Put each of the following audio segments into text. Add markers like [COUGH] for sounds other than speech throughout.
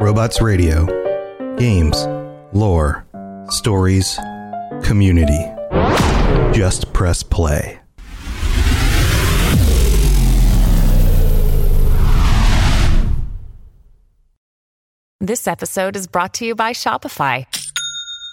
Robots Radio. Games, lore, stories, community. Just press play. This episode is brought to you by Shopify.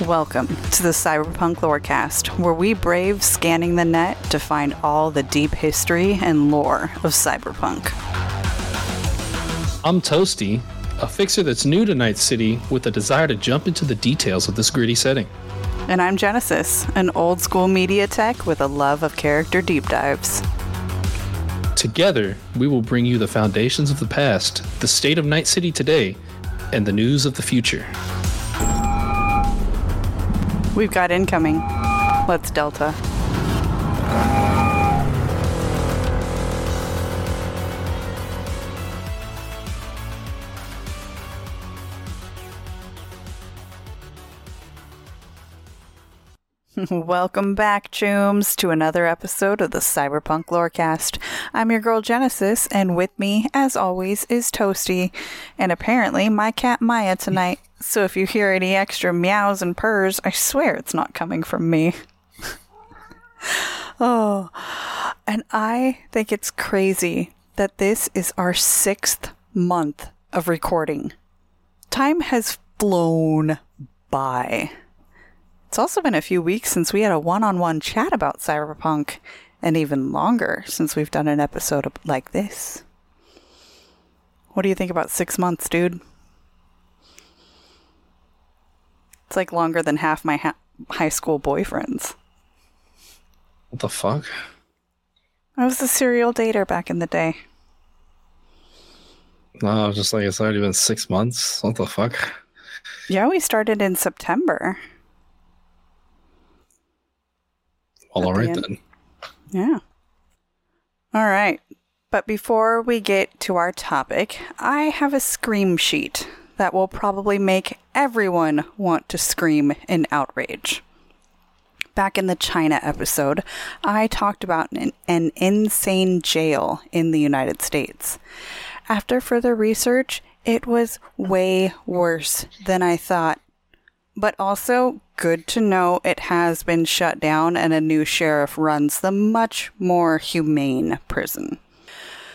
Welcome to the Cyberpunk Lorecast, where we brave scanning the net to find all the deep history and lore of cyberpunk. I'm Toastie, a fixer that's new to Night City with a desire to jump into the details of this gritty setting. And I'm Jennasis, an old school media tech with a love of character deep dives. Together, we will bring you the foundations of the past, the state of Night City today, and the news of the future. We've got incoming. Let's Delta. [LAUGHS] Welcome back, Chooms, to another episode of the Cyberpunk Lorecast. I'm your girl Jennasis, and with me, as always, is Toastie, and apparently my cat Maya tonight. So if you hear any extra meows and purrs, I swear it's not coming from me. [LAUGHS] oh, and I think it's crazy that this is our sixth month of recording. Time has flown by. It's also been a few weeks since we had a one on one chat about Cyberpunk, and even longer since we've done an episode like this. What do you think about six months, dude? It's like longer than half my ha- high school boyfriends. What the fuck? I was a serial dater back in the day. No, I was just like, it's already been six months. What the fuck? Yeah, we started in September. Well, all right then. Yeah. All right. But before we get to our topic, I have a scream sheet that will probably make everyone want to scream in outrage. Back in the China episode, I talked about an, an insane jail in the United States. After further research, it was way worse than I thought. But also, good to know it has been shut down and a new sheriff runs the much more humane prison.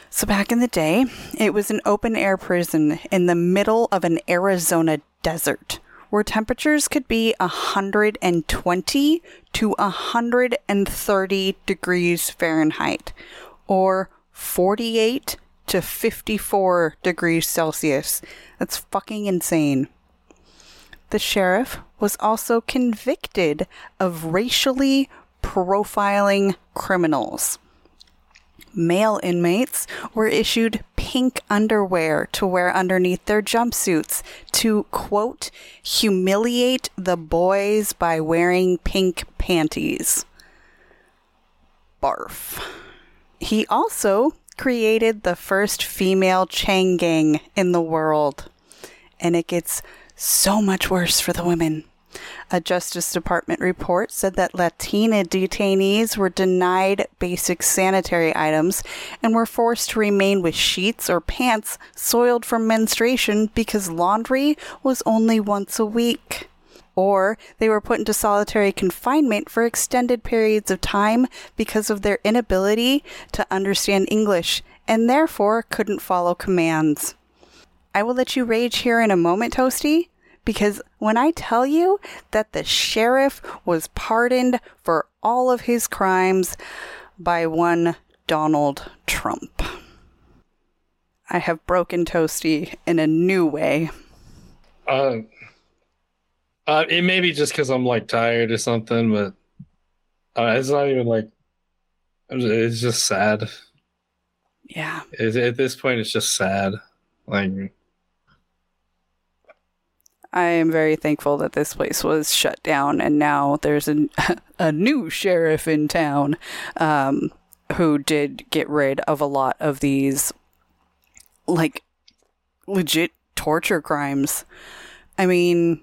So, back in the day, it was an open air prison in the middle of an Arizona desert where temperatures could be 120 to 130 degrees Fahrenheit or 48 to 54 degrees Celsius. That's fucking insane. The sheriff was also convicted of racially profiling criminals. Male inmates were issued pink underwear to wear underneath their jumpsuits to, quote, humiliate the boys by wearing pink panties. Barf. He also created the first female chain gang in the world. And it gets so much worse for the women. A Justice Department report said that Latina detainees were denied basic sanitary items and were forced to remain with sheets or pants soiled from menstruation because laundry was only once a week. Or they were put into solitary confinement for extended periods of time because of their inability to understand English and therefore couldn't follow commands. I will let you rage here in a moment, Toastie, because when I tell you that the sheriff was pardoned for all of his crimes by one Donald Trump, I have broken Toastie in a new way. Uh, uh it may be just because I'm like tired or something, but uh, it's not even like it's just sad. Yeah. At this point, it's just sad. Like I am very thankful that this place was shut down and now there's a, [LAUGHS] a new sheriff in town um, who did get rid of a lot of these, like, legit torture crimes. I mean,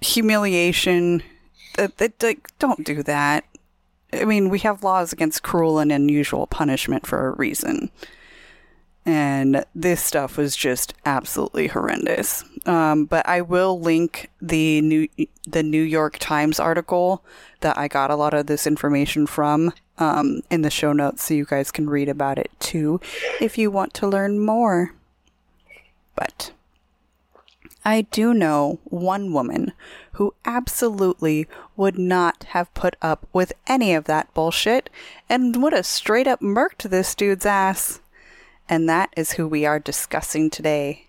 humiliation. That, that, like, don't do that. I mean, we have laws against cruel and unusual punishment for a reason and this stuff was just absolutely horrendous. Um, but I will link the new the New York Times article that I got a lot of this information from um, in the show notes, so you guys can read about it too if you want to learn more. But I do know one woman who absolutely would not have put up with any of that bullshit and would have straight up murked this dude's ass and that is who we are discussing today.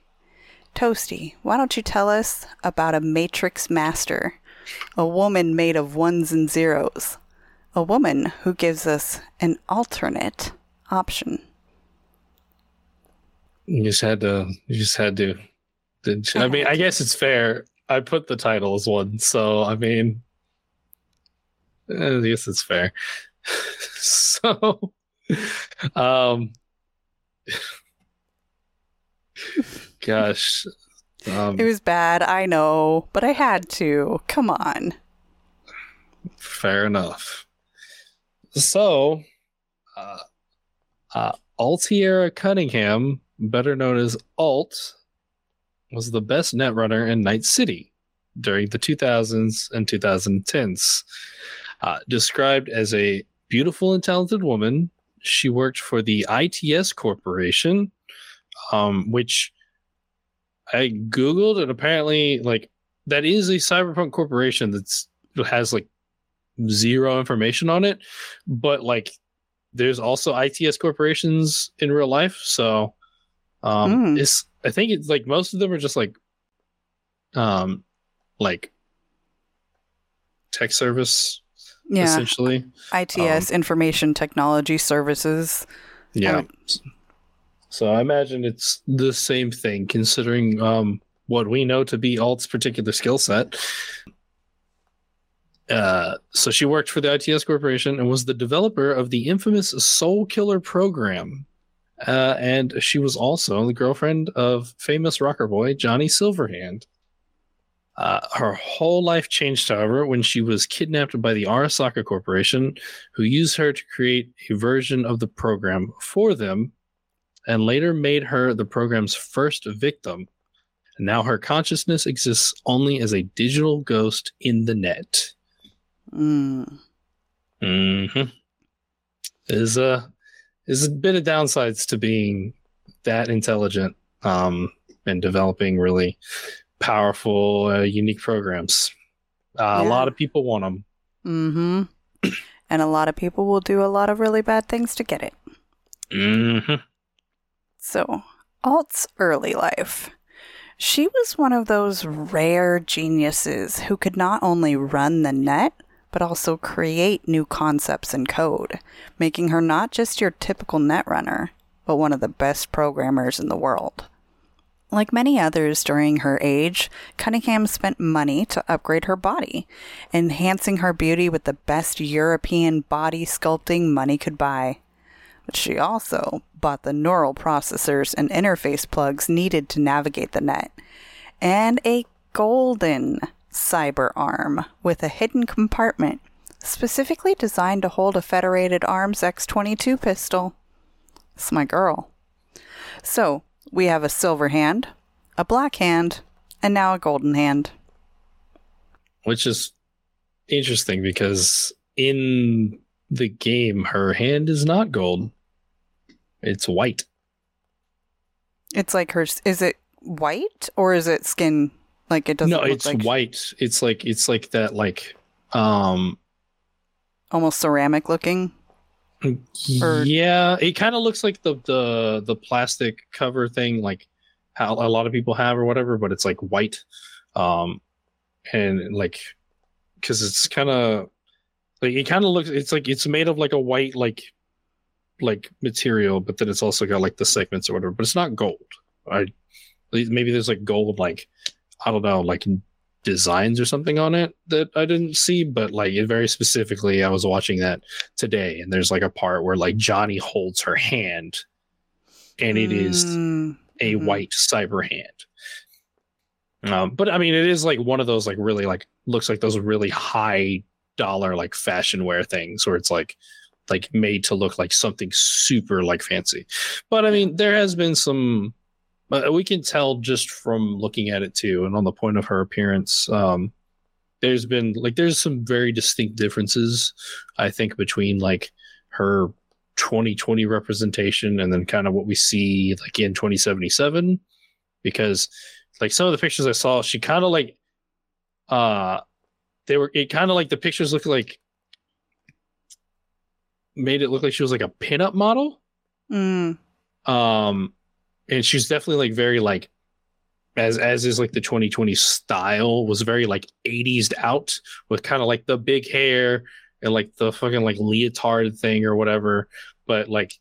Toastie, why don't you tell us about a matrix master, a woman made of ones and zeros, a woman who gives us an alternate option. You just had to. You just had to. I mean, I guess it's fair. I put the title as one, so I mean, I guess it's fair. [LAUGHS] so, um, [LAUGHS] Gosh. Um, it was bad, I know, but I had to. Come on. Fair enough. So, uh, uh, Altiera Cunningham, better known as Alt, was the best netrunner in Night City during the 2000s and 2010s. Uh, described as a beautiful and talented woman she worked for the ITS Corporation, um, which I googled, and apparently, like that is a cyberpunk corporation that's has like zero information on it, but like there's also ITS corporations in real life, so um, mm. it's I think it's like most of them are just like um like tech service yeah. essentially. ITS, um, Information Technology Services. Yeah. Um, so I imagine it's the same thing, considering um, what we know to be Alt's particular skill set. Uh, so she worked for the ITS Corporation and was the developer of the infamous Soul Killer program. Uh, and she was also the girlfriend of famous rocker boy Johnny Silverhand. Uh, her whole life changed, however, when she was kidnapped by the Arasaka Corporation, who used her to create a version of the program for them and later made her the program's first victim. And now her consciousness exists only as a digital ghost in the net. Mm. hmm Is a is a bit of downsides to being that intelligent um, and developing really powerful, uh, unique programs. Uh, yeah. A lot of people want them. Mm-hmm. [CLEARS THROAT] and a lot of people will do a lot of really bad things to get it. Mm-hmm. So, Alt's early life. She was one of those rare geniuses who could not only run the net, but also create new concepts and code, making her not just your typical netrunner, but one of the best programmers in the world. Like many others during her age, Cunningham spent money to upgrade her body, enhancing her beauty with the best European body sculpting money could buy. But she also bought the neural processors and interface plugs needed to navigate the net, and a golden cyber arm with a hidden compartment specifically designed to hold a Federated Arms X 22 pistol. It's my girl. So, we have a silver hand, a black hand, and now a golden hand. Which is interesting because in the game, her hand is not gold, it's white. It's like her. Is it white or is it skin? Like it doesn't. No, it's like... white. It's like it's like that. Like um, almost ceramic looking. Or... Yeah, it kind of looks like the the the plastic cover thing, like how a lot of people have or whatever, but it's like white, um, and like because it's kind of like it kind of looks. It's like it's made of like a white like like material, but then it's also got like the segments or whatever. But it's not gold. I maybe there's like gold like I don't know like designs or something on it that I didn't see, but like it very specifically, I was watching that today, and there's like a part where like Johnny holds her hand, and it is Mm, a Mhm. white cyber hand. Um, but I mean, it is like one of those like really like looks like those really high dollar like fashion wear things where it's like like made to look like something super like fancy. But I mean, there has been some. Uh, we can tell just from looking at it too, and on the point of her appearance. Um, there's been like there's some very distinct differences, I think, between like her 2020 representation and then kind of what we see like in 2077 because like some of the pictures i saw she kind of like uh they were it kind of like the pictures look like made it look like she was like a pinup model mm, um and she's definitely like very like as as is like the 2020 style was very like 80s out with kind of like the big hair and like the fucking like leotard thing or whatever. But like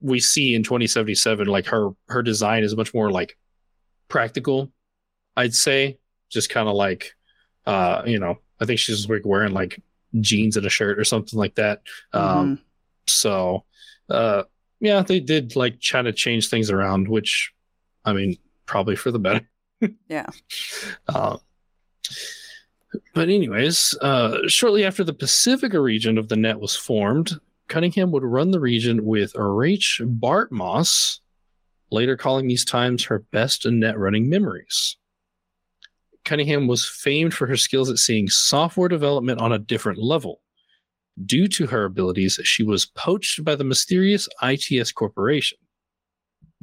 we see in 2077 like her her design is much more like practical i'd say. Just kind of like uh you know i think she's like wearing like jeans and a shirt or something like that. Um mhm. so, uh, yeah, they did like try to change things around, which, I mean, probably for the better. [LAUGHS] Yeah. [LAUGHS] Uh, but anyways, uh, shortly after the Pacifica region of the net was formed, Cunningham would run the region with Rache Bartmoss, later calling these times her best net running memories. Cunningham was famed for her skills at seeing software development on a different level. Due to her abilities, she was poached by the mysterious ITS Corporation.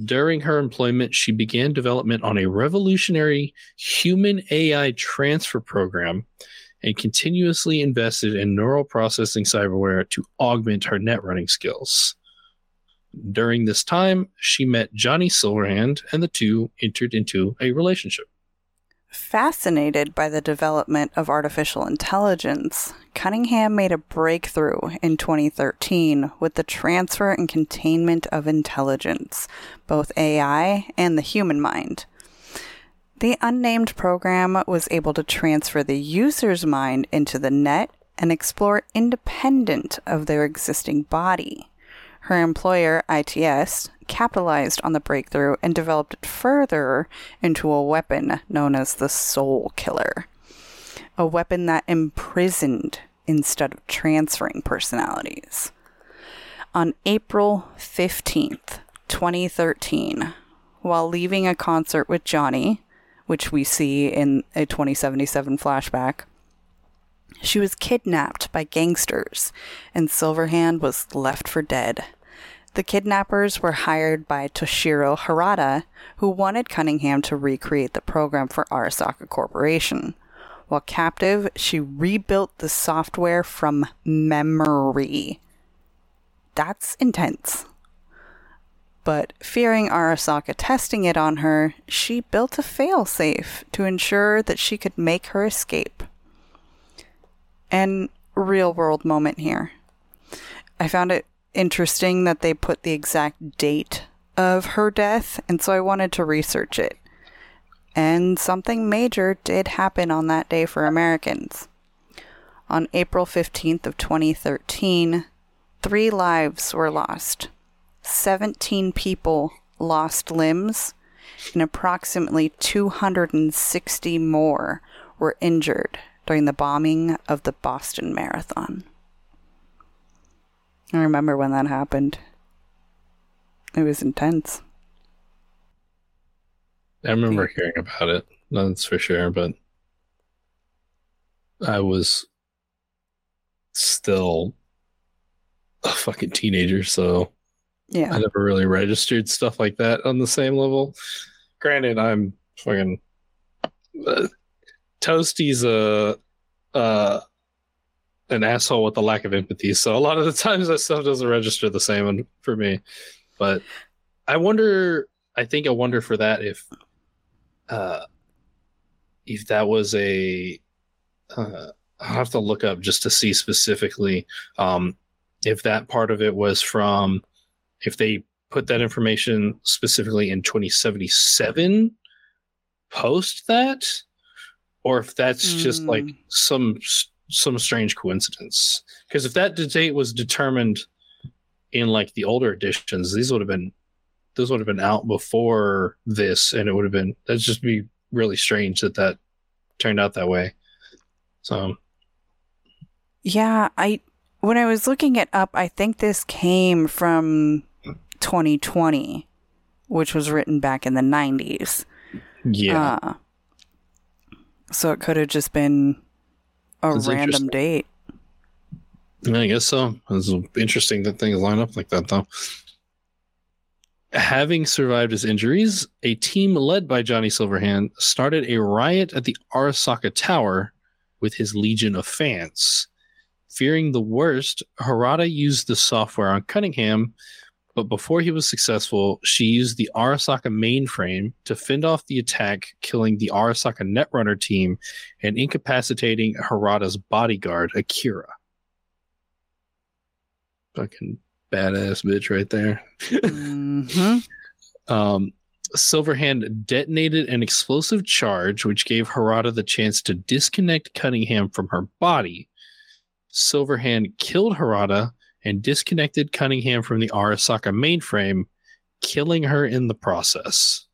During her employment, she began development on a revolutionary human AI transfer program and continuously invested in neural processing cyberware to augment her net running skills. During this time, she met Johnny Silverhand, and the two entered into a relationship. Fascinated by the development of artificial intelligence, Cunningham made a breakthrough in 2013 with the transfer and containment of intelligence, both AI and the human mind. The unnamed program was able to transfer the user's mind into the net and explore independent of their existing body. Her employer, ITS, capitalized on the breakthrough and developed it further into a weapon known as the Soul Killer. A weapon that imprisoned instead of transferring personalities. On April 15th, 2013, while leaving a concert with Johnny, which we see in a 2077 flashback, she was kidnapped by gangsters, and Silverhand was left for dead. The kidnappers were hired by Toshiro Harada, who wanted Cunningham to recreate the program for Arasaka Corporation. While captive, she rebuilt the software from memory. That's intense. But fearing Arasaka testing it on her, she built a failsafe to ensure that she could make her escape and real world moment here. I found it interesting that they put the exact date of her death, and so I wanted to research it. And something major did happen on that day for Americans. On April 15th of 2013, 3 lives were lost. 17 people lost limbs, and approximately 260 more were injured during the bombing of the Boston Marathon. I remember when that happened. It was intense. I remember hearing about it, that's for sure, but I was still a fucking teenager, so Yeah. I never really registered stuff like that on the same level. Granted, I'm fucking uh, Toastie's a uh, an asshole with a lack of empathy, so a lot of the [LAUGHS] times that stuff doesn't register the same for me. But I wonder. I think I wonder for that if uh, if that was a. Uh, I'll have to look up just to see specifically um, if that part of it was from if they put that information specifically in 2077 post that or if that's just like Mm. some some strange coincidence. Because if that date was determined in like the older editions, these would have been those would have been out before this, and it would have been that'd just be really strange that that turned out that way. So Yeah, I when I was looking it up, I think this came from 2020, which was written back in the 90s. yeah, Uh, so it could have just been a That's random date. I guess so. It's interesting that things line up like that, though. Having survived his injuries, a team led by Johnny Silverhand started a riot at the Arasaka Tower with his legion of fans. Fearing the worst, Harada used the software on Cunningham, but before he was successful, she used the Arasaka mainframe to fend off the attack, killing the Arasaka Netrunner team and incapacitating Harada's bodyguard, Akira. Fucking badass bitch right there. hmm [LAUGHS] Um, Silverhand detonated an explosive charge, which gave Harada the chance to disconnect Cunningham from her body. Silverhand killed Harada and disconnected Cunningham from the Arasaka mainframe, killing her in the process.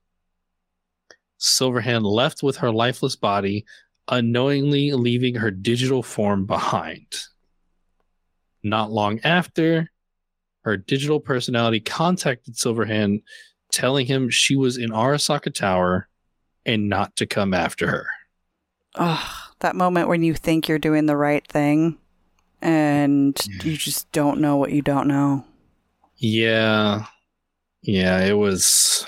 Silverhand left with her lifeless body, unknowingly leaving her digital form behind. Not long after, her digital personality contacted Silverhand, telling him she was in Arasaka Tower and not to come after her. Ugh, that moment when you think you're doing the right thing and you just don't know what you don't know. Yeah. Yeah, it was.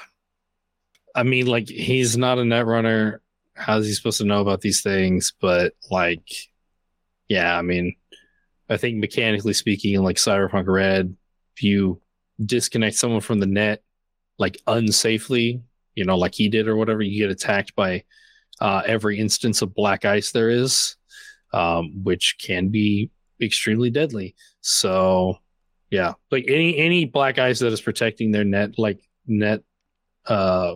I mean, like, he's not a net runner. How's he supposed to know about these things? But, like, yeah, I mean, I think mechanically speaking, in like Cyberpunk Red, if you disconnect someone from the net, like unsafely, you know, like he did or whatever, you get attacked by uh, every instance of black ice there is, um, which can be extremely deadly. So, yeah, like any any black ice that is protecting their net, like net, uh,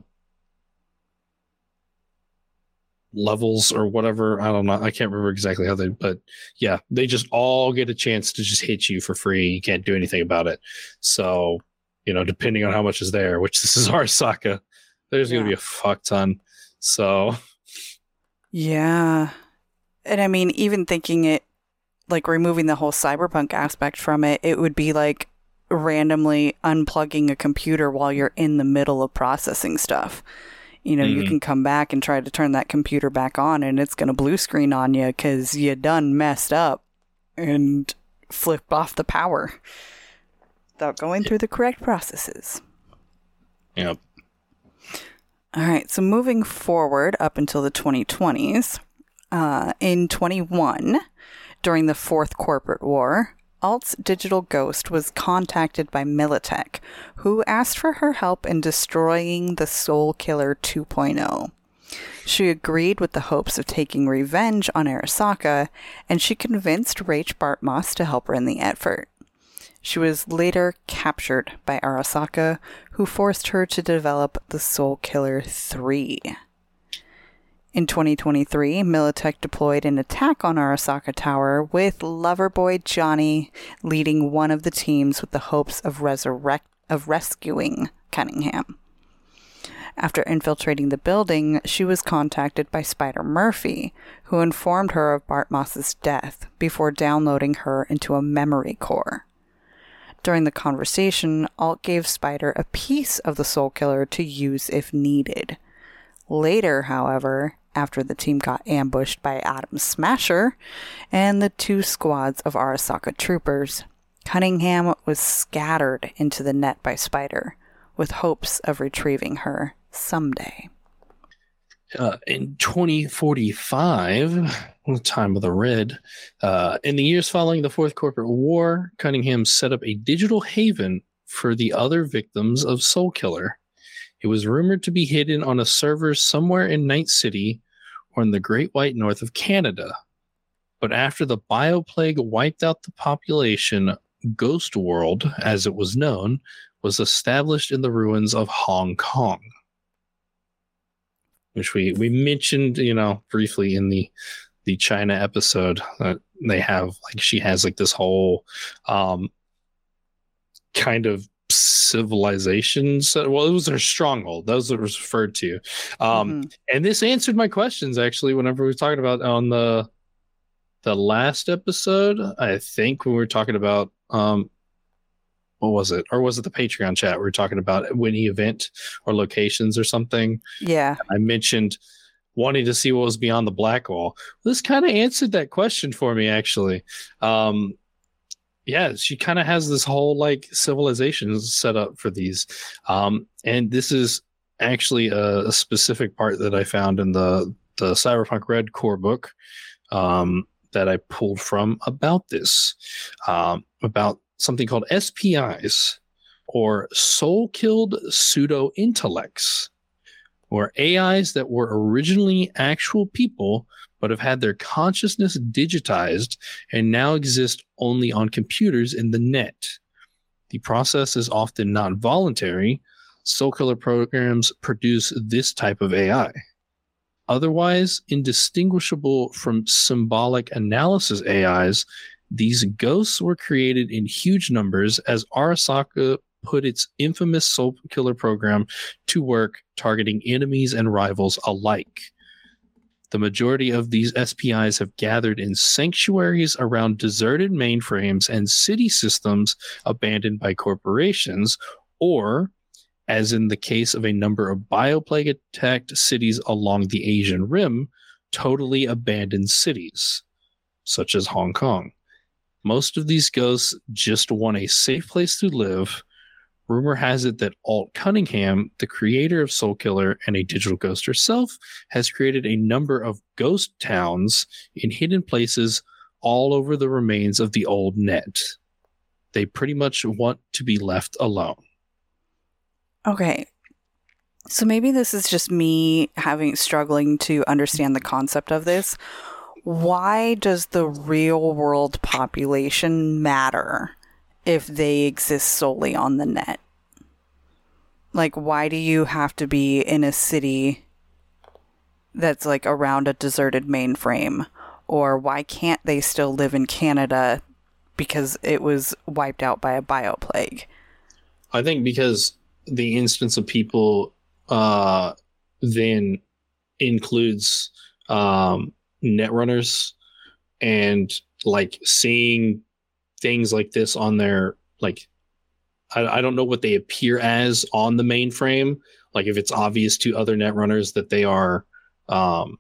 levels or whatever. I don't know. I can't remember exactly how they, but yeah, they just all get a chance to just hit you for free. You can't do anything about it. So, you know, depending on how much is there, which [LAUGHS] this is Arasaka, there's going to be a fuck ton. So, Yeah. And I mean, even thinking it, like removing the whole cyberpunk aspect from it, it would be like randomly unplugging a computer while you're in the middle of processing stuff. You know, you Mhm. can come back and try to turn that computer back on, and it's going to blue screen on you because you done messed up and flip off the power without going through the correct processes. yeah. All right, so moving forward up until the 2020s, uh, in 21, during the Fourth Corporate War, Alt's digital ghost was contacted by Militech, who asked for her help in destroying the Soul Killer 2.0. She agreed with the hopes of taking revenge on Arasaka, and she convinced Rache Bartmoss to help her in the effort. She was later captured by Arasaka, who forced her to develop the Soul Killer 3. In 2023, Militech deployed an attack on Arasaka Tower with Loverboy Johnny leading one of the teams with the hopes of resurrect of rescuing Cunningham. After infiltrating the building, she was contacted by Spider Murphy, who informed her of Bartmoss's death before downloading her into a memory core. During the conversation, Alt gave Spider a piece of the Soul Killer to use if needed. Later, however, after the team got ambushed by Adam Smasher and the two squads of Arasaka troopers, Cunningham was scattered into the net by Spider, with hopes of retrieving her someday. Uh, in 2045, the time of the red, uh, in the years following the Fourth Corporate War, Cunningham set up a digital haven for the other victims of Soul Killer. It was rumored to be hidden on a server somewhere in Night City or in the Great White North of Canada. But after the bioplague wiped out the population, Ghost World, as it was known, was established in the ruins of Hong Kong. which we we mentioned, you know, briefly in the the China episode that they have like she has like this whole um kind of civilization so well it was their stronghold those it was referred to um Mhm. and this answered my questions actually whenever we were talking about on the the last episode i think when we were talking about um what was it or was it the patreon chat we were talking about any event or locations or something Yeah. I mentioned wanting to see what was beyond the black wall. This kind of answered that question for me, actually. Um, yeah, she kind of has this whole like civilization set up for these, um, and this is actually a, a specific part that I found in the the Cyberpunk Red core book um, that I pulled from about this, um, about something called SPIs or soul killed pseudo intellects or AIs that were originally actual people but have had their consciousness digitized and now exist only on computers in the net. The process is often not voluntary. Soul killer programs produce this type of AI. Otherwise indistinguishable from symbolic analysis AIs, these ghosts were created in huge numbers as Arasaka put its infamous soul killer program to work targeting enemies and rivals alike. The majority of these SPIs have gathered in sanctuaries around deserted mainframes and city systems abandoned by corporations, or, as in the case of a number of bioplague attacked cities along the Asian Rim, totally abandoned cities, such as Hong Kong. Most of these ghosts just want a safe place to live. Rumor has it that Alt Cunningham, the creator of Soul Killer and a digital ghost herself, has created a number of ghost towns in hidden places all over the remains of the old net. They pretty much want to be left alone. Okay. So maybe this is just me having struggling to understand the concept of this. Why does the real world population matter if they exist solely on the net? Like why do you have to be in a city that's like around a deserted mainframe or why can't they still live in Canada because it was wiped out by a bioplague? I think because the instance of people uh, then includes um, netrunners and like seeing things like this on their like I, I don't know what they appear as on the mainframe. Like if it's obvious to other netrunners that they are um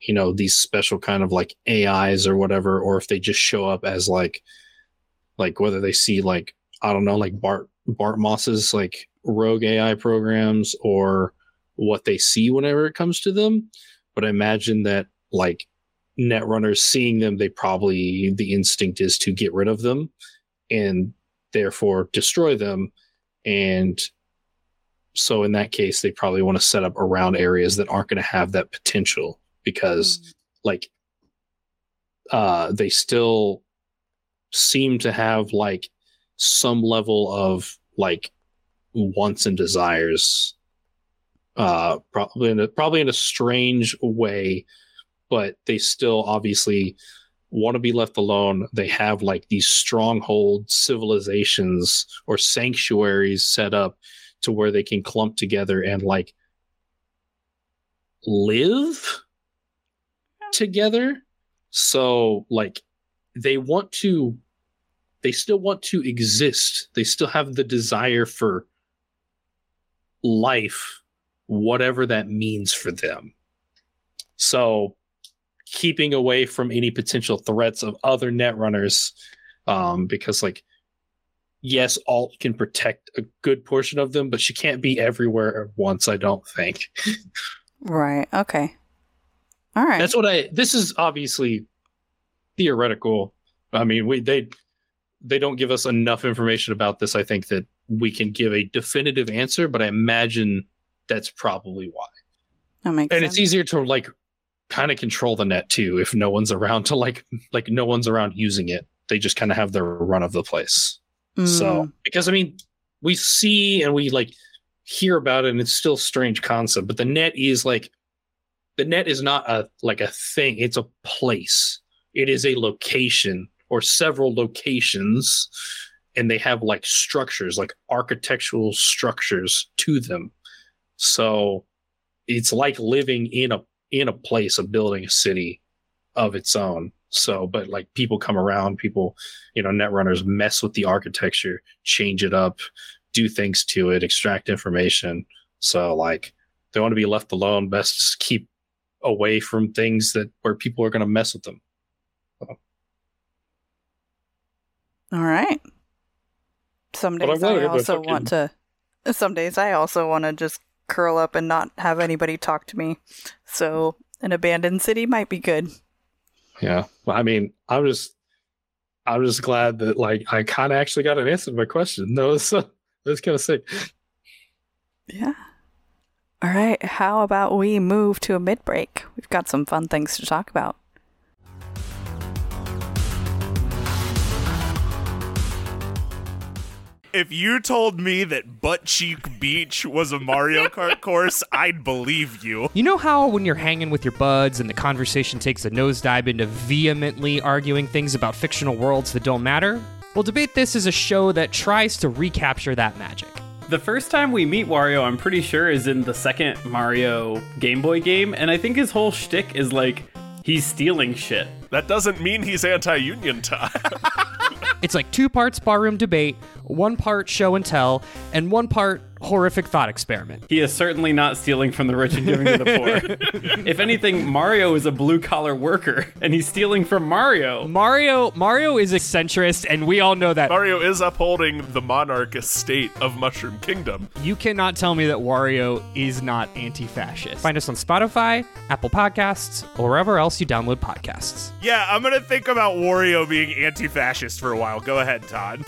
you know these special kind of like ais or whatever or if they just show up as like like whether they see like i don't know like bart bart moss's like rogue ai programs or what they see whenever it comes to them. But i imagine that like netrunners seeing them they probably the instinct is to get rid of them and therefore destroy them. And so in that case they probably want to set up around areas that aren't going to have that potential because like uh they still seem to have like some level of like wants and desires uh probably in a, probably in a strange way but they still obviously want to be left alone. They have like these stronghold civilizations or sanctuaries set up to where they can clump together and like live together. So like they want to they still want to exist. They still have the desire for life whatever that means for them. So keeping away from any potential threats of other netrunners um because like yes alt can protect a good portion of them but she can't be everywhere at once i don't think Right. Okay. All right. that's what i this is obviously theoretical i mean we they they don't give us enough information about this i think that we can give a definitive answer but i imagine that's probably why that makes and sense. it's easier to like kind of control the net too if no one's around to like like no one's around using it they just kind of have their run of the place so Mm, because i mean we see and we like hear about it and it's still strange concept. But the net is like the net is not a like a thing, it's a place. It is a location or several locations, and they have like structures, like architectural structures to them. So it's like living in a in a place, of building, a city of its own. So, but like people come around, people, you know, net runners mess with the architecture, change it up, do things to it, extract information. So, like, they want to be left alone. Best just keep away from things that where people are going to mess with them. All right. Some days I I also fucking- want to. Some days I also want to just curl up and not have anybody talk to me. So an abandoned city might be good. Yeah. Well, I mean, I'm just, I'm just glad that like I kind of actually got an answer to my question. [LAUGHS] No, it's, uh, that's kind of sick. Yeah. All right. How about we move to a mid break? We've got some fun things to talk about. If you told me that Butt Cheek Beach was a Mario Kart [LAUGHS] course, I'd believe you. You know how when you're hanging with your buds and the conversation takes a nosedive into vehemently arguing things about fictional worlds that don't matter? Well, Debate This is a show that tries to recapture that magic. The first time we meet Wario, I'm pretty sure, is in the second Mario Game Boy game, and I think his whole shtick is like he's stealing shit. That doesn't mean he's anti-union, Todd. [LAUGHS] It's like two parts barroom debate, one part show and tell, and one part horrific thought experiment. He is certainly not stealing from the rich and giving to the poor. [LAUGHS] if anything, Mario is a blue collar worker, and he's stealing from Mario. Mario Mario is a centrist, and we all know that. Mario is upholding the monarch estate of Mushroom Kingdom. You cannot tell me that Wario is not anti-fascist. Find us on Spotify, Apple Podcasts, or wherever else you download podcasts. Yeah, I'm gonna think about Wario being anti-fascist for a while. Go ahead, Todd.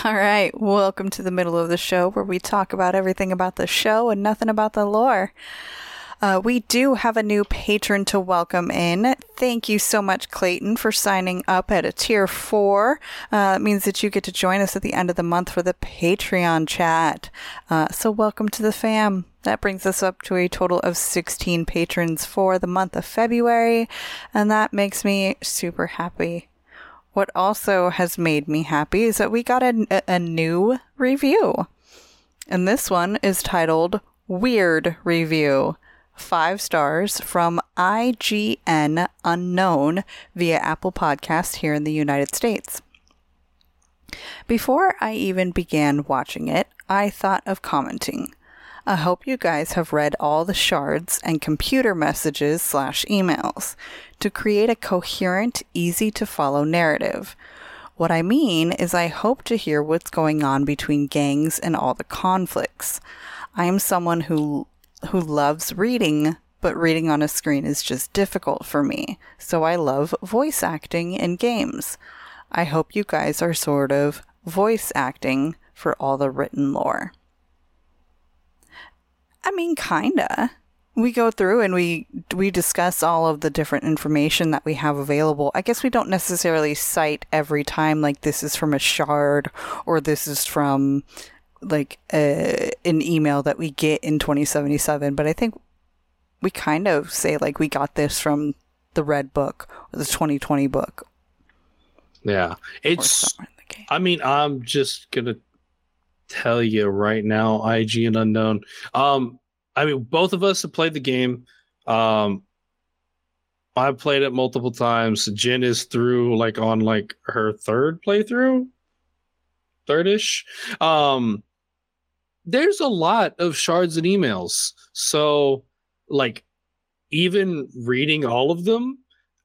[LAUGHS] All right. Welcome to the middle of the show where we talk about everything about the show and nothing about the lore. Uh, we do have a new patron to welcome in. Thank you so much, Clayton, for signing up at a tier four. Uh, it means that you get to join us at the end of the month for the Patreon chat. Uh, so, welcome to the fam. That brings us up to a total of 16 patrons for the month of February, and that makes me super happy. What also has made me happy is that we got a, a, new review. And this one is titled Weird Review. Five stars from IGN Unknown via Apple Podcast here in the United States. Before I even began watching it, I thought of commenting. I hope you guys have read all the shards and computer messages slash emails to create a coherent, easy to follow narrative. What I mean is, I hope to hear what's going on between gangs and all the conflicts. I am someone who who loves reading, but reading on a screen is just difficult for me. So I love voice acting in games. I hope you guys are sort of voice acting for all the written lore. I mean, kinda. We go through and we we discuss all of the different information that we have available. I guess we don't necessarily cite every time like this is from a shard or this is from like a, an email that we get in 2077, but I think we kind of say like we got this from the red book or the 2020 book Yeah. It's, somewhere in the game. I mean, I'm just gonna tell you right now, IG and unknown. Um, I mean, both of us have played the game. Um, I've played it multiple times. Jen is through like on like her third playthrough, thirdish. Um, there's a lot of shards and emails. So, like, even reading all of them,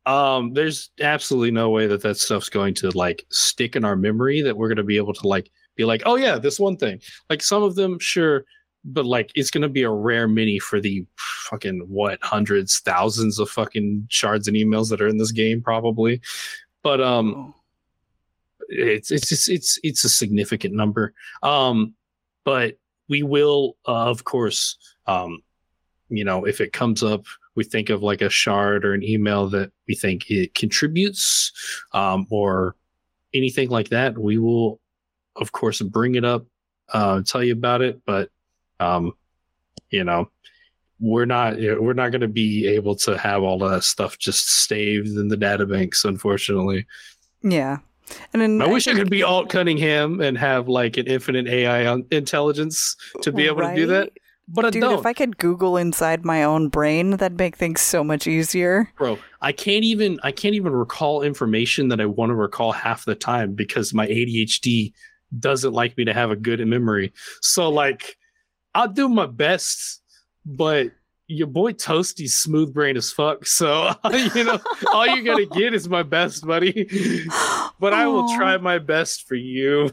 um there's absolutely no way that that stuff's going to like stick in our memory that we're going to be able to like be like oh yeah this one thing. Like some of them sure but like it's going to be a rare mini for the fucking what hundreds thousands of fucking shards and emails that are in this game probably. But um it's it's just it's it's a significant number. Um but we will uh, of course um you know if it comes up we think of like a shard or an email that we think it contributes um, or anything like that, we will, of course, bring it up uh, tell you about it, but um, you know, we're not we're not going to be able to have all that stuff just staved in the databanks, unfortunately. Yeah. And then I wish I could be Alt Cunningham and have like an infinite AI on- intelligence to be able to do that, but I Dude, don't. if I could Google inside my own brain, that'd make things so much easier. bro i can't even i can't even recall information that i want to recall half the time because my adhd doesn't like me to have a good memory. So like i'll do my best but your boy Toastie's smooth brain as fuck. So [LAUGHS] you know all you're gonna get is my best buddy. [GASPS] But i will try my best for you.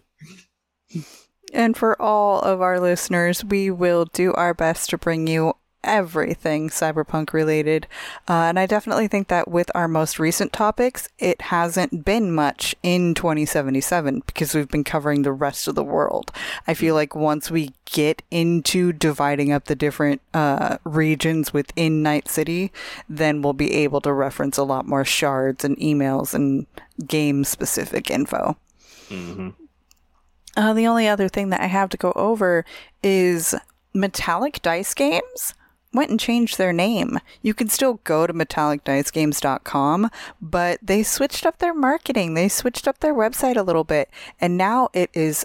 And for all of our listeners, we will do our best to bring you everything cyberpunk related. Uh, and I definitely think that with our most recent topics, it hasn't been much in 2077 because we've been covering the rest of the world. I feel like once we get into dividing up the different uh, regions within Night City, then we'll be able to reference a lot more shards and emails and game specific info. Uh, the only other thing that I have to go over is Metallic Dice Games went and changed their name. You can still go to metallicdicegames.com, but they switched up their marketing. They switched up their website a little bit, and now it is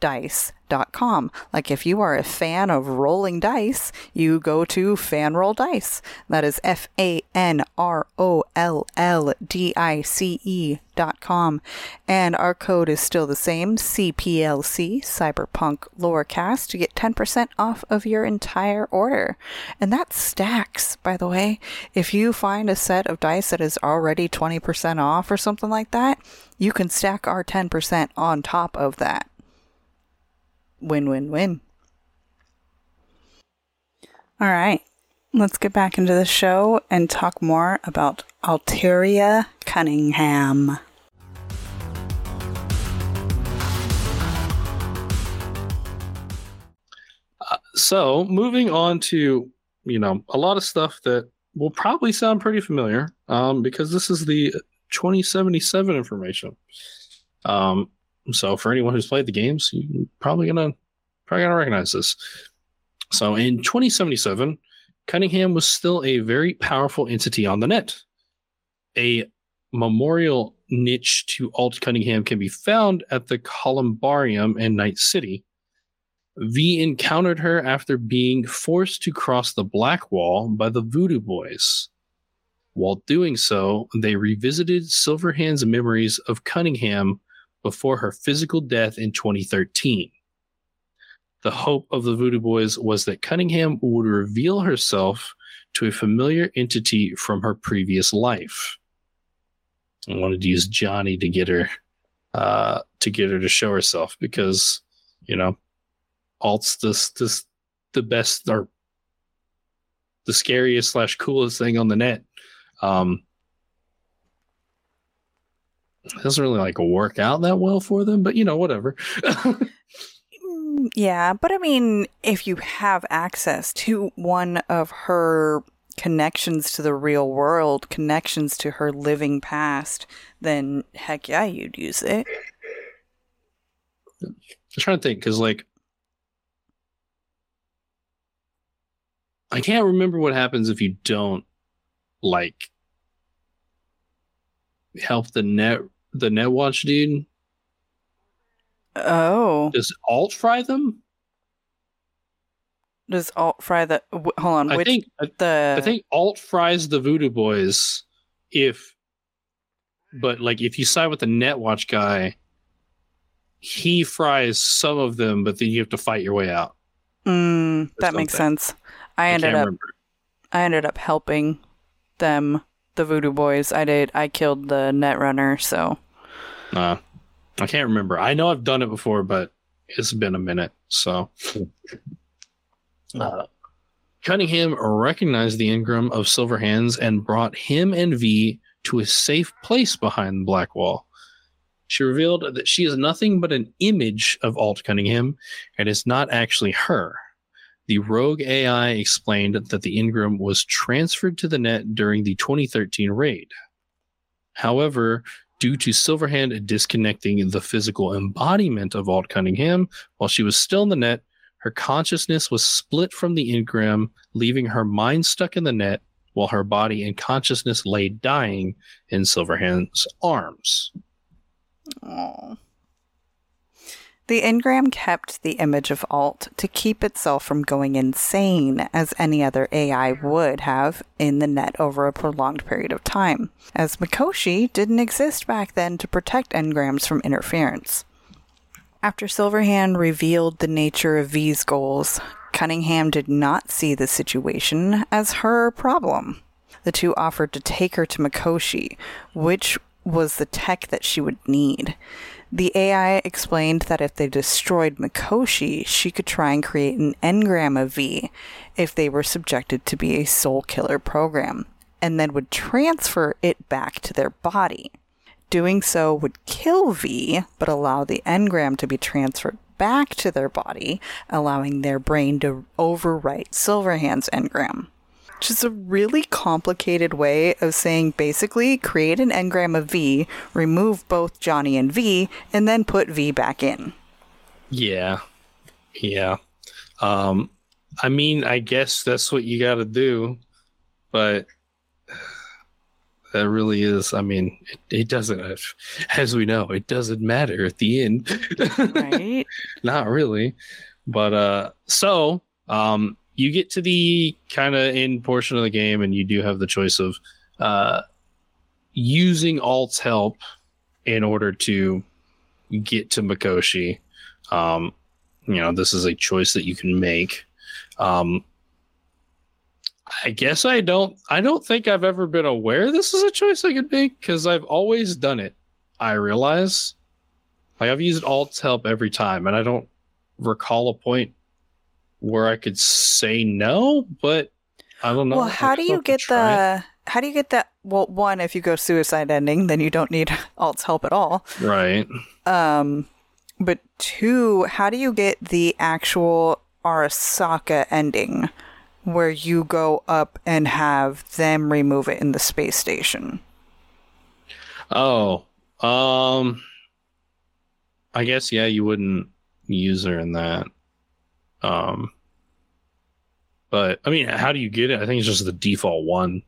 fanrolldice.com. Like if you are a fan of rolling dice, you go to Fanroll Dice. That is F A N R O L L D I C E dot com. And our code is still the same CPLC Cyberpunk Lorecast to get 10% off of your entire order. And that stacks, by the way. If you find a set of dice that is already 20% off or something like that, you can stack our 10% on top of that. Win win win. All right, let's get back into the show and talk more about Alteria Cunningham. so moving on to you know a lot of stuff that will probably sound pretty familiar um, because this is the 2077 information um, so for anyone who's played the games you're probably gonna probably gonna recognize this. So in 2077 cunningham was still a very powerful entity on the net. A memorial niche to alt cunningham can be found at the columbarium in night city. V encountered her after being forced to cross the Black Wall by the Voodoo Boys. While doing so, they revisited Silverhand's memories of Cunningham before her physical death in 2013. The hope of the Voodoo Boys was that Cunningham would reveal herself to a familiar entity from her previous life. I wanted to use Johnny to get her uh, to get her to show herself because, you know, alt's this this the best or the scariest slash coolest thing on the net. Um it doesn't really like work out that well for them, but you know, whatever. [LAUGHS] Yeah, but I mean, if you have access to one of her connections to the real world, connections to her living past, then heck yeah, you'd use it. I'm trying to think because like I can't remember what happens if you don't like help the net the NetWatch dude. Oh, Does alt fry them? does alt fry the? Hold on, I which think the? I think alt fries the voodoo boys if but like if you side with the NetWatch guy he fries some of them but then you have to fight your way out Mm, that makes something. sense. I ended can't up remember I ended up helping them, the Voodoo Boys. I did. I killed the Netrunner, so uh, i can't remember. I know i've done it before but it's been a minute so. Uh, cunningham recognized the engram of Silver Hands and brought him and v to a safe place behind the black wall. She revealed that she is nothing but an image of alt cunningham and is not actually her. The rogue ai explained that the engram was transferred to the net during the 2013 raid. However Due to Silverhand disconnecting the physical embodiment of Alt Cunningham while she was still in the net, her consciousness was split from the engram, leaving her mind stuck in the net while her body and consciousness lay dying in Silverhand's arms. Aw. The engram kept the image of Alt to keep itself from going insane as any other AI would have in the net over a prolonged period of time, as Mikoshi didn't exist back then to protect engrams from interference. After Silverhand revealed the nature of V's goals, Cunningham did not see the situation as her problem. The two offered to take her to Mikoshi, which was the tech that she would need. The AI explained that if they destroyed Mikoshi, she could try and create an engram of V if they were subjected to be a Soulkiller program, and then would transfer it back to their body. Doing so would kill V, but allow the engram to be transferred back to their body, allowing their brain to overwrite Silverhand's engram. Which is a really complicated way of saying basically create an engram of V, remove both Johnny and V, and then put V back in. Yeah. Yeah. Um I mean, I guess that's what you got to do, but that really is I mean, it, it doesn't as we know, it doesn't matter at the end. [LAUGHS] Right? Not really. But uh so um you get to the kind of end portion of the game and you do have the choice of uh using alt's help in order to get to Mikoshi. Um you know, this is a choice that you can make. Um I guess I don't I don't think I've ever been aware this is a choice I could make because I've always done it. I realize. Like I've used alt's help every time and I don't recall a point where I could say no, but I don't know. well, how do you get try it. the how do you get that well one if you go suicide ending, then you don't need [LAUGHS] Alt's help at all. right? Um but two, how do you get the actual Arasaka ending where you go up and have them remove it in the space station? Oh, um, I guess yeah, you wouldn't use her in that. Um, but I mean, how do you get it? I think it's just the default one.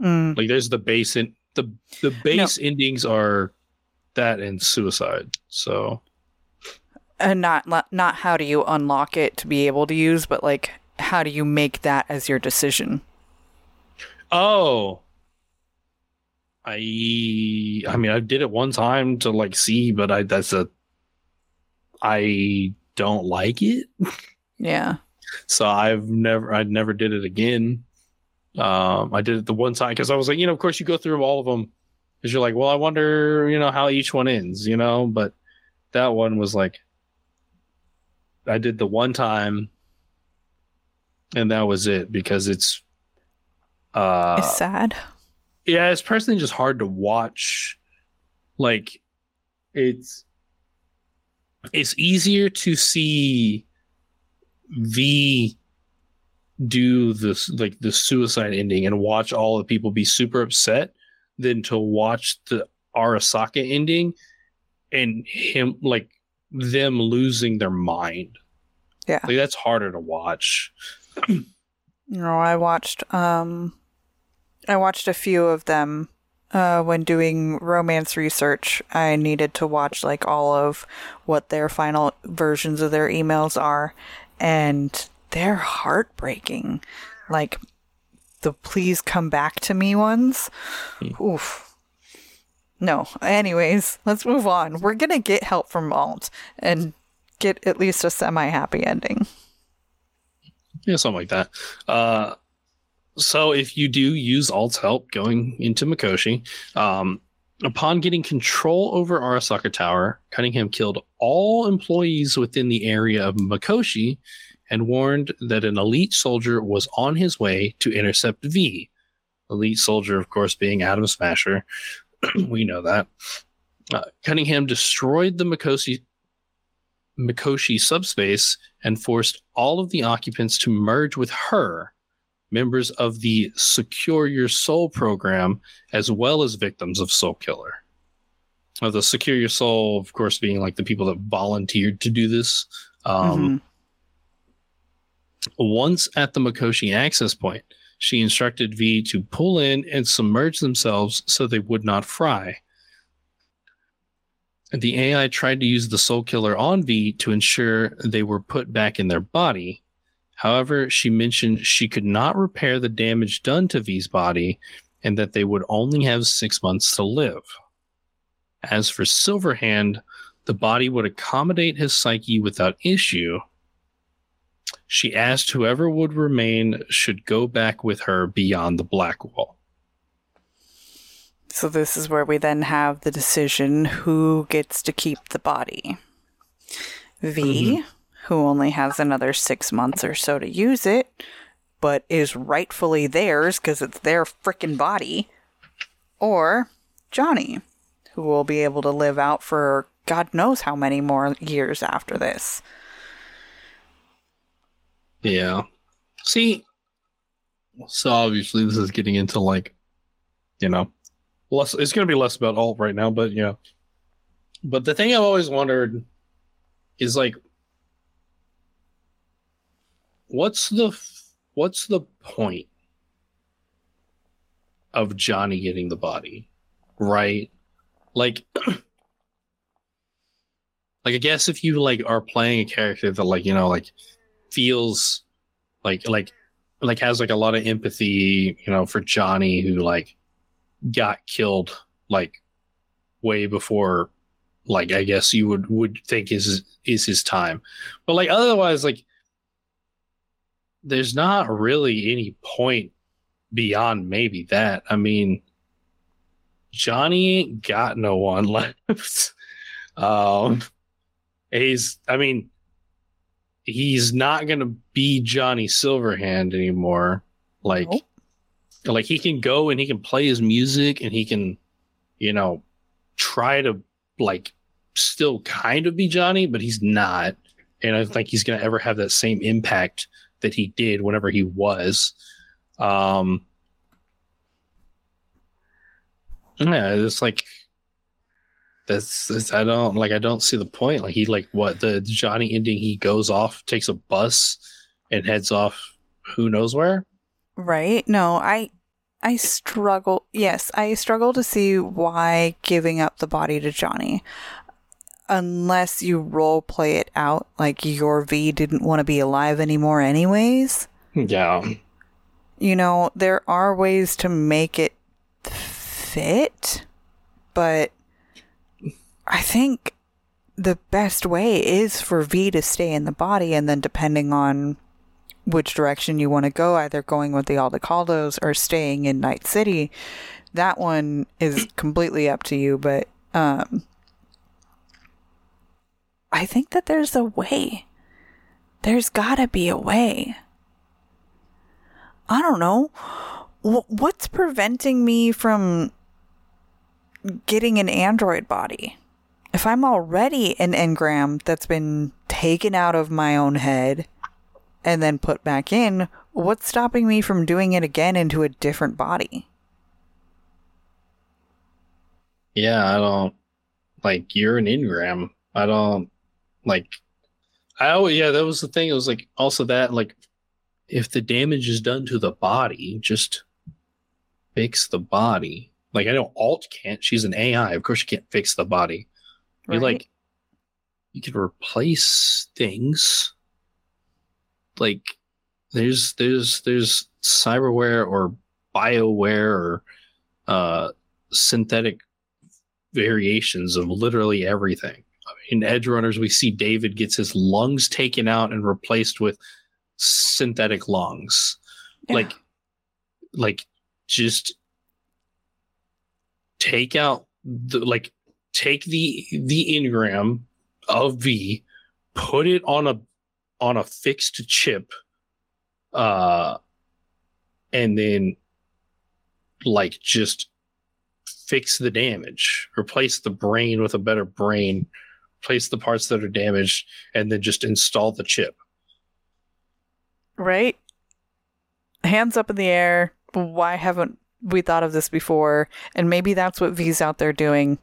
Mm. Like, there's the base in the the base endings are that and suicide. So And not not how do you unlock it to be able to use, but like how do you make that as your decision? Oh. I I mean I did it one time to like see, but I that's a I don't like it. Yeah. So I've never I never did it again. Um I did it the one time because I was like, you know, of course you go through all of them because you're like, well, I wonder, you know, how each one ends, you know, but that one was like I did the one time and that was it because it's uh it's sad. yeah, it's personally just hard to watch. Like, it's it's easier to see V do this like the suicide ending and watch all the people be super upset than to watch the Arasaka ending and him like them losing their mind. Yeah. Like that's harder to watch. No, I watched um I watched a few of them uh when doing romance research. I needed to watch like all of what their final versions of their emails are and they're heartbreaking. Like the please come back to me ones. Oof. No. Anyways, let's move on. We're going to get help from Alt and get at least a semi happy ending. Yeah, something like that. Uh, so if you do use Alt's help going into Mikoshi, um, upon getting control over Arasaka Tower, Cunningham killed all employees within the area of Mikoshi and warned that an elite soldier was on his way to intercept V. Elite soldier, of course, being Adam Smasher. [CLEARS THROAT] we know that. Uh, Cunningham destroyed the Mikoshi Mikoshi subspace and forced all of the occupants to merge with her, members of the Secure Your Soul program, as well as victims of Soulkiller. uh, the secure your soul, of course, being like the people that volunteered to do this. Um, Once at the Mikoshi access point, she instructed V to pull in and submerge themselves so they would not fry. The AI tried to use the Soulkiller on V to ensure they were put back in their body. However, she mentioned she could not repair the damage done to V's body and that they would only have six months to live. As for Silverhand, the body would accommodate his psyche without issue. She asked whoever would remain should go back with her beyond the black wall. So this is where we then have the decision who gets to keep the body. V, mm-hmm. Who only has another six months or so to use it, but is rightfully theirs because it's their frickin' body. Or Johnny, who will be able to live out for God knows how many more years after this. Yeah. See, so obviously this is getting into like, you know, less. It's going to be less about alt right now, but yeah. But the thing I've always wondered is like, what's the what's the point of Johnny getting the body, right? Like, [CLEARS THROAT] like I guess if you like are playing a character that like you know like feels like like like has like a lot of empathy, you know, for Johnny who like got killed like way before like I guess you would would think is is his time. But like otherwise like there's not really any point beyond maybe that. I mean Johnny ain't got no one [LAUGHS] left. um he's I mean he's not gonna be Johnny Silverhand anymore. Like, Nope. like he can go and he can play his music and he can, you know, try to like still kind of be Johnny, but he's not. And I don't think he's gonna ever have that same impact that he did whenever he was. Um, yeah, it's like that's, that's I don't like I don't see the point. Like he like what the Johnny ending he goes off, takes a bus and heads off who knows where? Right? No, I I struggle. Yes, I struggle to see why giving up the body to Johnny unless you role play it out like your V didn't want to be alive anymore anyways. Yeah. You know, there are ways to make it fit, but I think the best way is for V to stay in the body and then depending on which direction you want to go, either going with the Aldecaldos or staying in Night City, that one is completely up to you, but um I think that there's a way. There's got to be a way. I don't know. Wh- What's preventing me from getting an android body? If I'm already an engram that's been taken out of my own head and then put back in, what's stopping me from doing it again into a different body? Yeah, I don't like you're an engram. I don't like I always yeah, that was the thing. It was like also that like if the damage is done to the body, just fix the body. Like I know Alt can't, she's an AI. Of course she can't fix the body. You Right. like you can replace things. Like there's there's there's cyberware or bioware or uh synthetic variations of literally everything. In Edgerunners, we see David gets his lungs taken out and replaced with synthetic lungs. Yeah. Like, like just take out the like take the the engram of V, put it on a on a fixed chip, uh, and then like just fix the damage, replace the brain with a better brain, replace the parts that are damaged, and then just install the chip. right? Hands up in the air. Why haven't we thought of this before? And maybe that's what V's out there doing.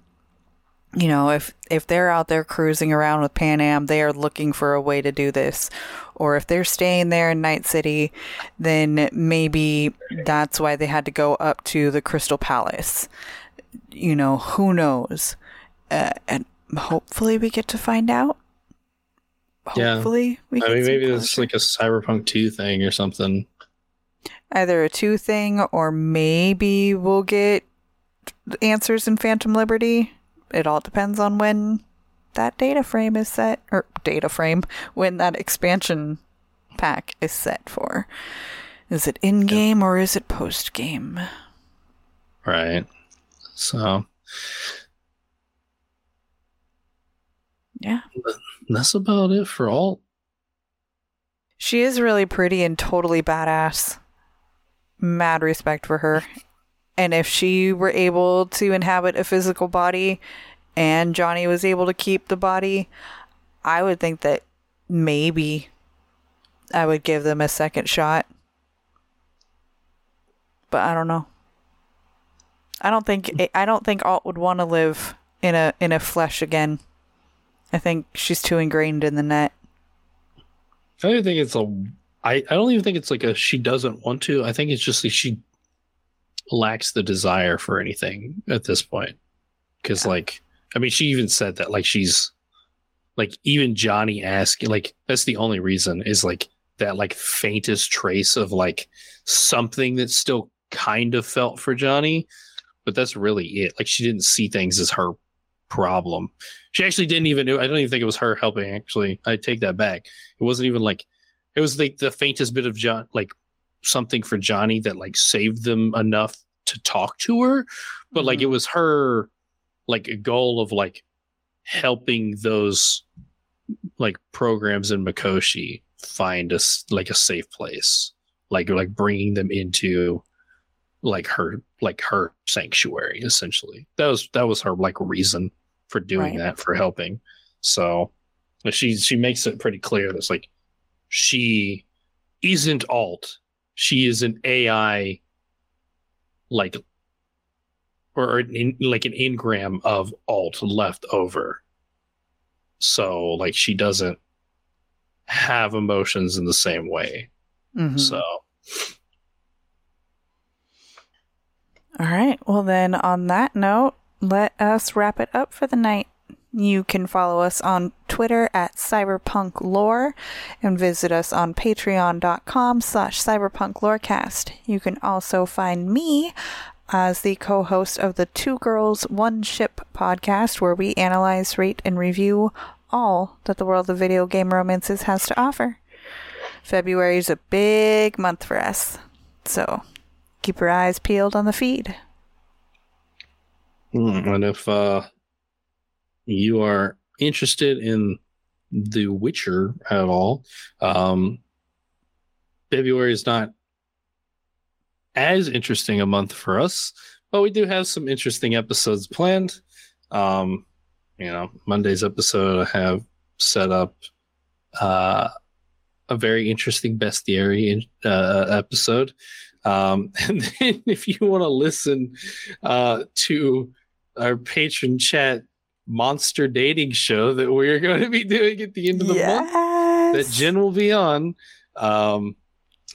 you know, if if they're out there cruising around with Panam, they are looking for a way to do this. Or if they're staying there in Night City, then maybe that's why they had to go up to the Crystal Palace. You know, who knows? Uh, and hopefully we get to find out. Yeah. Hopefully we I mean, maybe it's like a Cyberpunk 2 thing or something. either a two thing or maybe we'll get answers in Phantom Liberty. It all depends on when that data frame is set, or data frame, when that expansion pack is set for. Is it in game or is it post game? Right. So Yeah. that's about it for all. She is really pretty and totally badass. Mad respect for her. And if she were able to inhabit a physical body and Johnny was able to keep the body, I would think that maybe I would give them a second shot. But I don't know. I don't think I don't think Alt would want to live in a in a flesh again. I think she's too ingrained in the net. I don't even think it's a. I, I don't even think it's like a she doesn't want to. I think it's just like she lacks the desire for anything at this point. Because like, I mean, she even said that like she's like even Johnny asked like that's the only reason is like that like faintest trace of like something that still kind of felt for Johnny, but that's really it. Like she didn't see things as her problem. She actually didn't even know. I don't even think it was her helping. Actually, I take that back. It wasn't even like it was like the faintest bit of John, like something for Johnny that like saved them enough to talk to her. But like it mm-hmm. was her, like a goal of like helping those like programs in Mikoshi find us like a safe place, like like bringing them into like her like her sanctuary essentially. That was that was her like reason for doing Right. that for helping. So but she she makes it pretty clear that's like she isn't alt. She is an AI like or an in, like an engram of alt left over. So like she doesn't have emotions in the same way. Mhm. So All right. Well, then, on that note, let us wrap it up for the night. You can follow us on Twitter at cyberpunklore and visit us on patreon.com slash cyberpunklorecast. You can also find me as the co-host of the Two Girls, One Ship podcast, where we analyze, rate, and review all that the world of video game romances has to offer. February is a big month for us, so keep your eyes peeled on the feed. Mm, and if uh you are interested in The Witcher at all, um February is not as interesting a month for us, but we do have some interesting episodes planned. Um, you know, Monday's episode I have set up uh a very interesting bestiary uh, episode. Um, [LAUGHS] and then if you want to listen uh, to our patron chat monster dating show that we're going to be doing at the end of the month that Jen will be on. Um,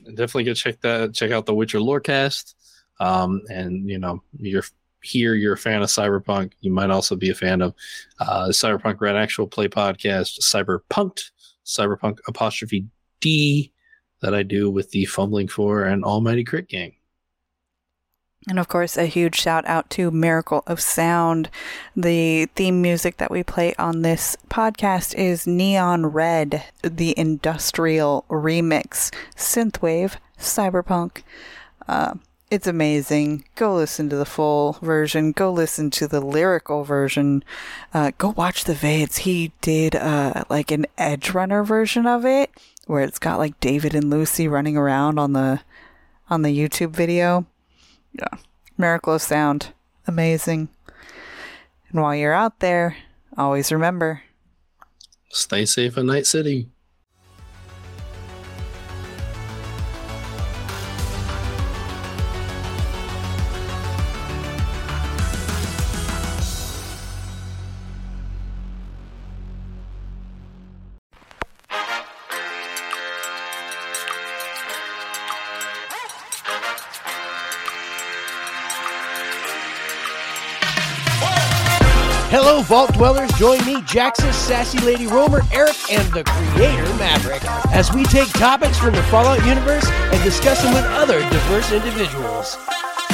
definitely go check that. Check out the Witcher Lorecast. Um, and you know, you're here, you're a fan of Cyberpunk. You might also be a fan of uh, Cyberpunk Red Actual Play Podcast, Cyberpunked, Cyberpunk apostrophe D that I do with the Fumbling For and Almighty Crit Gang. And of course, a huge shout out to Miracle of Sound. The theme music that we play on this podcast is Neon Red, the industrial remix, synthwave, cyberpunk. Uh, it's amazing. Go listen to the full version. Go listen to the lyrical version. Uh, go watch the vids. He did uh, like an Edgerunner version of it, where it's got like David and Lucy running around on the on the YouTube video. Yeah. Miracle of Sound. Amazing. And while you're out there, always remember Stay safe in Night City. Vault Dwellers. Join me, Jackson, Sassy Lady Romer, Eric, and the creator, Maverick, as we take topics from the Fallout universe and discuss them with other diverse individuals.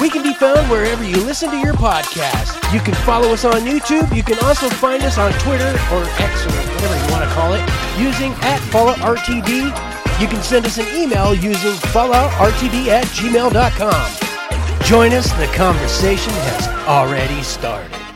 We can be found wherever you listen to your podcast. You can follow us on YouTube. You can also find us on Twitter or X or whatever you want to call it using at FalloutRTD. You can send us an email using falloutrtd at gmail.com. Join us, the conversation has already started.